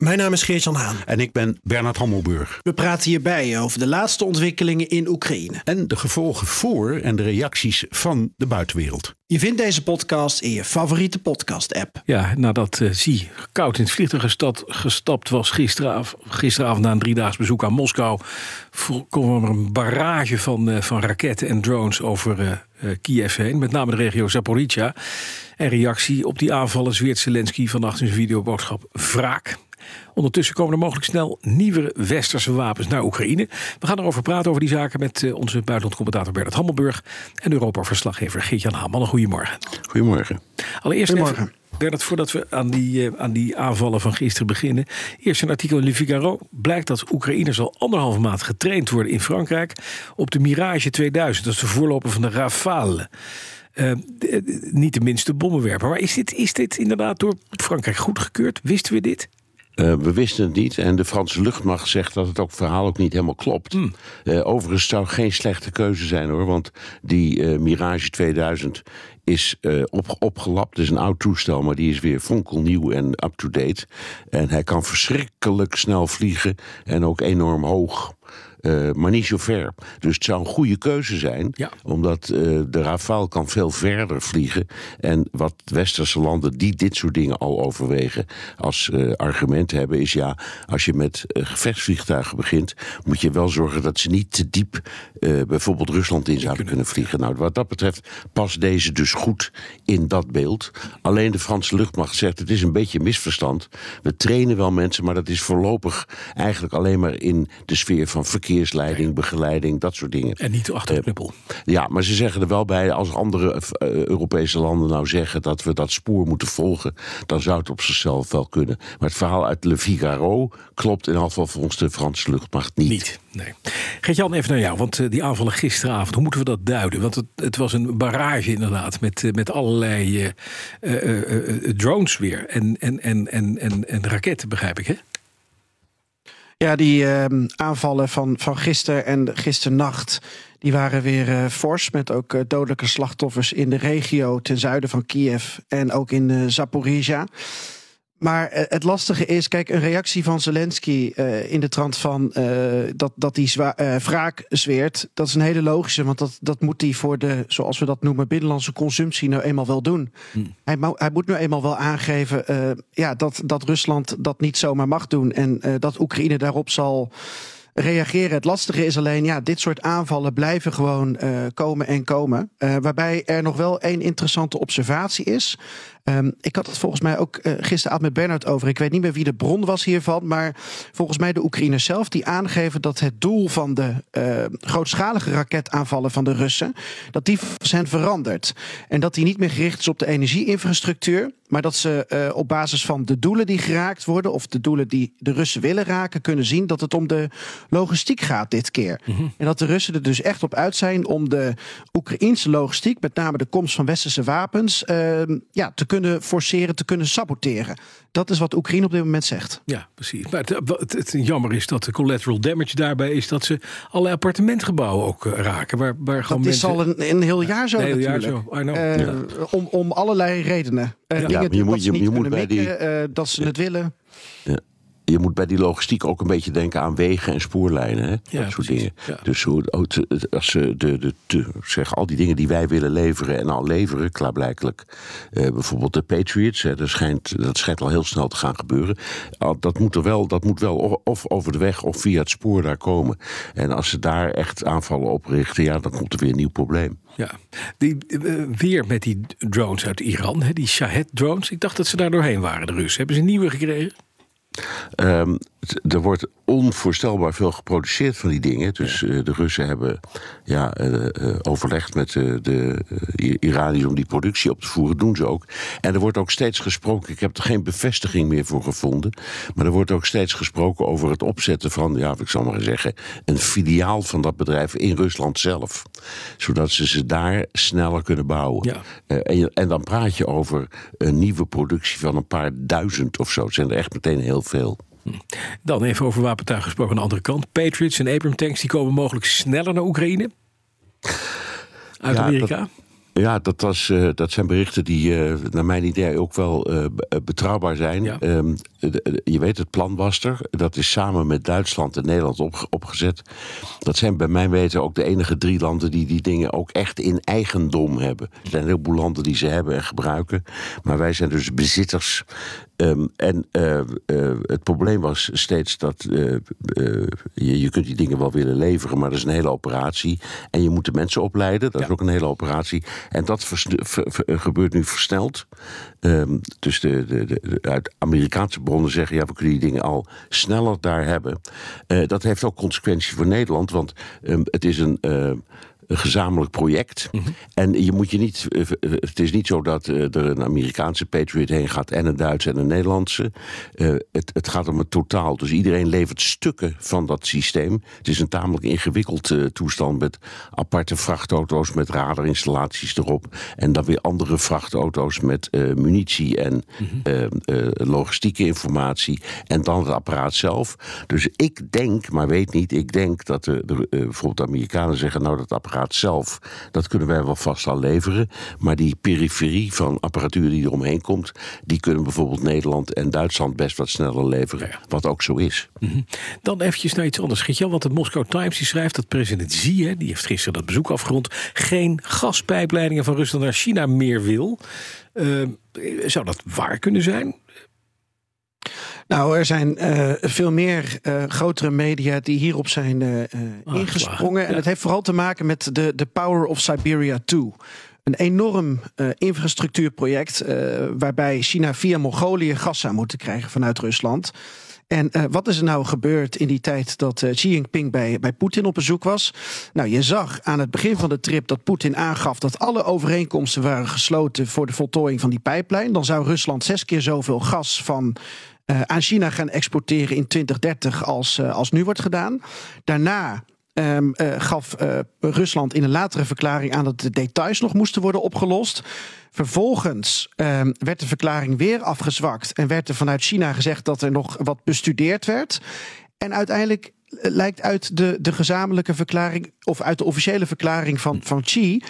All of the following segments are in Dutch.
Mijn naam is Geert-Jan Haan. En ik ben Bernard Hammelburg. We praten hierbij over de laatste ontwikkelingen in Oekraïne. En de gevolgen voor en de reacties van de buitenwereld. Je vindt deze podcast in je favoriete podcast-app. Ja, nadat uh, Zie koud in het vliegtuig gestapt was gisteravond, gisteravond na een driedaags bezoek aan Moskou, kwam er een barrage van, uh, van raketten en drones over uh, Kiev heen, met name de regio Zaporizhia. En reactie op die aanvallen zweert Zelensky vannacht in zijn videoboodschap wraak. Ondertussen komen er mogelijk snel nieuwe westerse wapens naar Oekraïne. We gaan erover praten over die zaken met eh, onze buitenlandcommentator Bernard Hammelburg en Europa-verslaggever Geert-Jan Haman. Goedemorgen. Goedemorgen. Allereerst Goedemorgen. Even, Bernard, voordat we aan die, uh, aan die aanvallen van gisteren beginnen. Eerst een artikel in Le Figaro. Blijkt dat Oekraïners al anderhalve maand getraind worden in Frankrijk op de Mirage 2000. Dat is de voorloper van de Rafale. Uh, niet de minste bommenwerper. Maar is dit, is dit inderdaad door Frankrijk goedgekeurd? Wisten we dit? Uh, we wisten het niet en de Franse luchtmacht zegt dat het ook verhaal ook niet helemaal klopt. Mm. Uh, overigens zou geen slechte keuze zijn hoor, want die uh, Mirage 2000 is op, opgelapt. Het is een oud toestel, maar die is weer fonkelnieuw en up-to-date. En hij kan verschrikkelijk snel vliegen en ook enorm hoog. Uh, maar niet zo ver. Dus het zou een goede keuze zijn, ja. omdat uh, de Rafale kan veel verder vliegen. En wat westerse landen die dit soort dingen al overwegen als uh, argument hebben, is ja, als je met gevechtsvliegtuigen begint, moet je wel zorgen dat ze niet te diep bijvoorbeeld Rusland in zouden kunnen vliegen. Nou, wat dat betreft past deze dus goed in dat beeld. Alleen de Franse luchtmacht zegt het is een beetje een misverstand. We trainen wel mensen, maar dat is voorlopig eigenlijk alleen maar in de sfeer van verkeer verkeersleiding, begeleiding, dat soort dingen. En niet achter de knuppel. ja, maar ze zeggen er wel bij, als andere uh, Europese landen nou zeggen dat we dat spoor moeten volgen, dan zou het op zichzelf wel kunnen. Maar het verhaal uit Le Figaro klopt in afval volgens de Franse luchtmacht niet. Niet, nee. Geert-Jan, even naar jou, want uh, die aanvallen gisteravond, hoe moeten we dat duiden? Want het, het was een barrage inderdaad, met, met allerlei drones weer en, en, en, en, en, en raketten, begrijp ik, hè? Ja, die uh, aanvallen van, van gisteren en gisternacht. Die waren weer uh, fors. Met ook uh, dodelijke slachtoffers in de regio ten zuiden van Kiev. En ook in uh, Zaporizhia. Maar uh, het lastige is, kijk, een reactie van Zelensky uh, in de trant van uh, dat, dat hij zwa- wraak zweert, dat is een hele logische, want dat, dat moet hij voor de, zoals we dat noemen, binnenlandse consumptie nou eenmaal wel doen. Hmm. Hij, hij, moet nu eenmaal wel aangeven ja, dat, dat Rusland dat niet zomaar mag doen en dat Oekraïne daarop zal reageren. Het lastige is alleen, ja, dit soort aanvallen blijven gewoon uh, komen en komen. Uh, waarbij er nog wel één interessante observatie is. Um, ik had het volgens mij ook uh, gisteravond met Bernard over. Ik weet niet meer wie de bron was hiervan. Maar volgens mij de Oekraïners zelf die aangeven dat het doel van de grootschalige raketaanvallen van de Russen. dat die zijn veranderd. En dat die niet meer gericht is op de energieinfrastructuur. Maar dat ze uh, op basis van de doelen die geraakt worden, of de doelen die de Russen willen raken, kunnen zien dat het om de logistiek gaat dit keer. Mm -hmm. En dat de Russen er dus echt op uit zijn om de Oekraïnse logistiek, met name de komst van westerse wapens, uh, ja, te kunnen forceren, te kunnen saboteren. Dat is wat Oekraïne op dit moment zegt. Ja, precies. Maar het, het, het jammer is dat de collateral damage daarbij is dat ze alle appartementgebouwen ook uh, raken. Waar, waar dat is mensen... al een, een heel jaar zo een heel natuurlijk. Jaar zo. I know. Ja. om, om allerlei redenen. Ja, dingen je moet, dat ze je, niet je moet kunnen bij mikken, die, dat ze het willen. Ja je moet bij die logistiek ook een beetje denken aan wegen en spoorlijnen. Hè? Ja, dat soort precies. dingen. Ja. Dus hoe, als ze de, de, de, zeg, al die dingen die wij willen leveren en al leveren, klaarblijkelijk. Uh, bijvoorbeeld de Patriots, hè, dat, schijnt, dat schijnt al heel snel te gaan gebeuren. Dat moet, er wel, dat moet wel of over de weg of via het spoor daar komen. En als ze daar echt aanvallen op richten, ja, dan komt er weer een nieuw probleem. Ja, die, uh, weer met die drones uit Iran, hè, die Shahed-drones. Ik dacht dat ze daar doorheen waren, de Russen. Hebben ze nieuwe gekregen? Um, er wordt onvoorstelbaar veel geproduceerd van die dingen. Dus uh, de Russen hebben ja, uh, uh, overlegd met de Iraniërs om die productie op te voeren. doen ze ook. En er wordt ook steeds gesproken. Ik heb er geen bevestiging meer voor gevonden. Maar er wordt ook steeds gesproken over het opzetten van, ja, ik zal maar zeggen, een filiaal van dat bedrijf in Rusland zelf. zodat ze ze daar sneller kunnen bouwen. Ja. Eh, en, en dan praat je over een nieuwe productie van een paar duizend of zo. Het zijn er echt meteen heel veel. Dan even over wapentuig gesproken aan de andere kant. Patriots en Abram tanks die komen mogelijk sneller naar Oekraïne. Uit Ja, Amerika. Ja, dat, was, eh, dat zijn berichten die eh, naar mijn idee ook wel eh, be- betrouwbaar zijn. Ja. Ehm, je weet, het plan was er. Dat is samen met Duitsland en Nederland op, opgezet. Dat zijn bij mijn weten ook de enige drie landen die die dingen ook echt in eigendom hebben. Er zijn een heleboel landen die ze hebben en gebruiken. Maar wij zijn dus bezitters. Ehm, en het probleem was steeds dat je, je kunt die dingen wel willen leveren, maar dat is een hele operatie. En je moet de mensen opleiden, dat is ook een hele operatie. En dat ver- gebeurt nu versneld. Ehm, dus de, de, de, uit Amerikaanse bronnen zeggen, ja, we kunnen die dingen al sneller daar hebben. Eh, dat heeft ook consequenties voor Nederland, want ehm, het is een. eh, een gezamenlijk project. En je moet je niet. eh, eh, Het is niet zo dat eh, er een Amerikaanse Patriot heen gaat en een Duitse en een Nederlandse. Het, het gaat om het totaal. Dus iedereen levert stukken van dat systeem. Het is een tamelijk ingewikkeld toestand met aparte vrachtauto's met radarinstallaties erop. En dan weer andere vrachtauto's met munitie en eh, logistieke informatie. En dan het apparaat zelf. Dus ik denk, maar weet niet, ik denk dat de, de, bijvoorbeeld de Amerikanen zeggen: Nou, dat apparaat zelf, dat kunnen wij wel vast al leveren. Maar die periferie van apparatuur die eromheen komt, die kunnen bijvoorbeeld Nederland en Duitsland best wat sneller leveren. Wat ook zo is. Dan eventjes naar iets anders. Geert-Jan, want de Moscow Times die schrijft dat president Xi, hè, die heeft gisteren dat bezoek afgerond, geen gaspijpleidingen van Rusland naar China meer wil. Eh, zou dat waar kunnen zijn? Nou, er zijn eh, veel meer eh, grotere media die hierop zijn eh, eh, ingesprongen. En het heeft vooral te maken met de, de Power of Siberia 2. Een enorm infrastructuurproject waarbij China via Mongolië gas zou moeten krijgen vanuit Rusland. En wat is er nou gebeurd in die tijd dat eh, Xi Jinping bij, bij Poetin op bezoek was? Nou, je zag aan het begin van de trip dat Poetin aangaf dat alle overeenkomsten waren gesloten voor de voltooiing van die pijplijn. Dan zou Rusland zes keer zoveel gas van eh, aan China gaan exporteren in 2030 als, eh, als nu wordt gedaan. Daarna ehm, eh, gaf Rusland in een latere verklaring aan dat de details nog moesten worden opgelost. Vervolgens ehm, werd de verklaring weer afgezwakt en werd er vanuit China gezegd dat er nog wat bestudeerd werd. En uiteindelijk lijkt uit de, de gezamenlijke verklaring, of uit de officiële verklaring van, van Xi,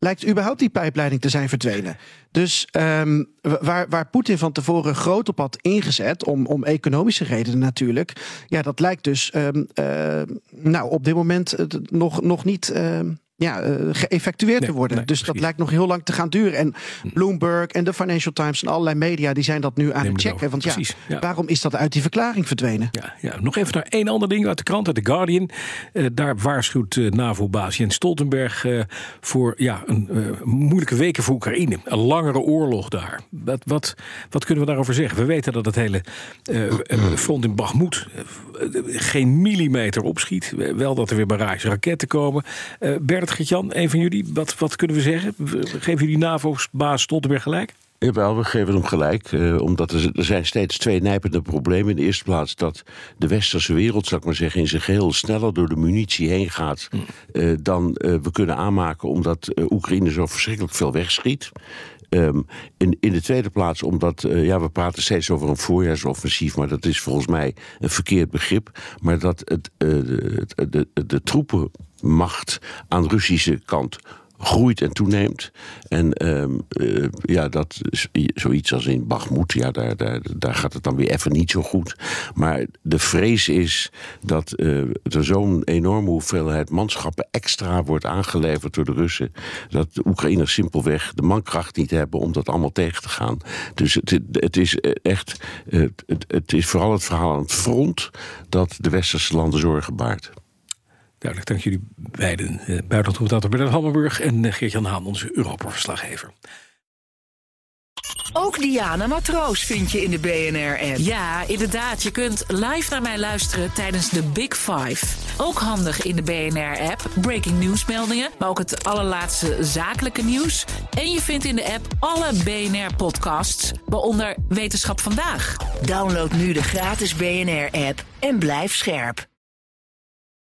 lijkt überhaupt die pijpleiding te zijn verdwenen. Dus ehm, wa- waar, waar Poetin van tevoren groot op had ingezet, om, om economische redenen natuurlijk, ja, dat lijkt dus ehm, eh, nou, op dit moment eh, nog, nog niet. ehm, ja, eh, geëffectueerd Nee, te worden. nee, dus dat lijkt nog heel lang te gaan duren. En Bloomberg en de Financial Times en allerlei media die zijn dat nu aan Neem het checken. Want ja, waarom is dat uit die verklaring verdwenen? Ja, ja, nog even naar één ander ding uit de krant, uit The Guardian. Eh, daar waarschuwt eh, NAVO-baas Jens Stoltenberg voor ja, een moeilijke weken voor Oekraïne. Een langere oorlog daar. Wat, wat, wat kunnen we daarover zeggen? We weten dat het hele front in eh, geen millimeter opschiet. Wel dat er weer barrage raketten komen. Eh Bert Gertjan, een van jullie, wat, wat kunnen we zeggen? Geven jullie NAVO-baas Stoltenberg gelijk? Jawel, we geven hem gelijk. eh, omdat er, er zijn steeds twee nijpende problemen. In de eerste plaats dat de westerse wereld, zal ik maar zeggen, in zijn geheel sneller door de munitie heen gaat. eh, dan eh, we kunnen aanmaken, omdat Oekraïne zo verschrikkelijk veel wegschiet. Ehm, in, in de tweede plaats omdat, eh, ja, we praten steeds over een voorjaarsoffensief, maar dat is volgens mij een verkeerd begrip. Maar dat het, eh, de, de, de, de troepenmacht aan de Russische kant groeit en toeneemt. En ehm, eh, ja, dat is zoiets als in Bagmoed, ja, daar, daar, daar gaat het dan weer even niet zo goed. Maar de vrees is dat eh, er zo'n enorme hoeveelheid manschappen extra wordt aangeleverd door de Russen. Dat de Oekraïners simpelweg de mankracht niet hebben om dat allemaal tegen te gaan. Dus het, het is echt, eh, het, het is vooral het verhaal aan het front dat de westerse landen zorgen baart. Duidelijk, dank jullie beiden. Uh, Buitenlandcommentator Bernard Hammelburg en uh, Geert-Jan Haan, onze Europa-verslaggever. Ook Diana Matroos vind je in de BNR-app. Ja, inderdaad. Je kunt live naar mij luisteren tijdens de Big Five. Ook handig in de BNR-app. Breaking nieuwsmeldingen, maar ook het allerlaatste zakelijke nieuws. En je vindt in de app alle BNR-podcasts, waaronder Wetenschap Vandaag. Download nu de gratis BNR-app en blijf scherp.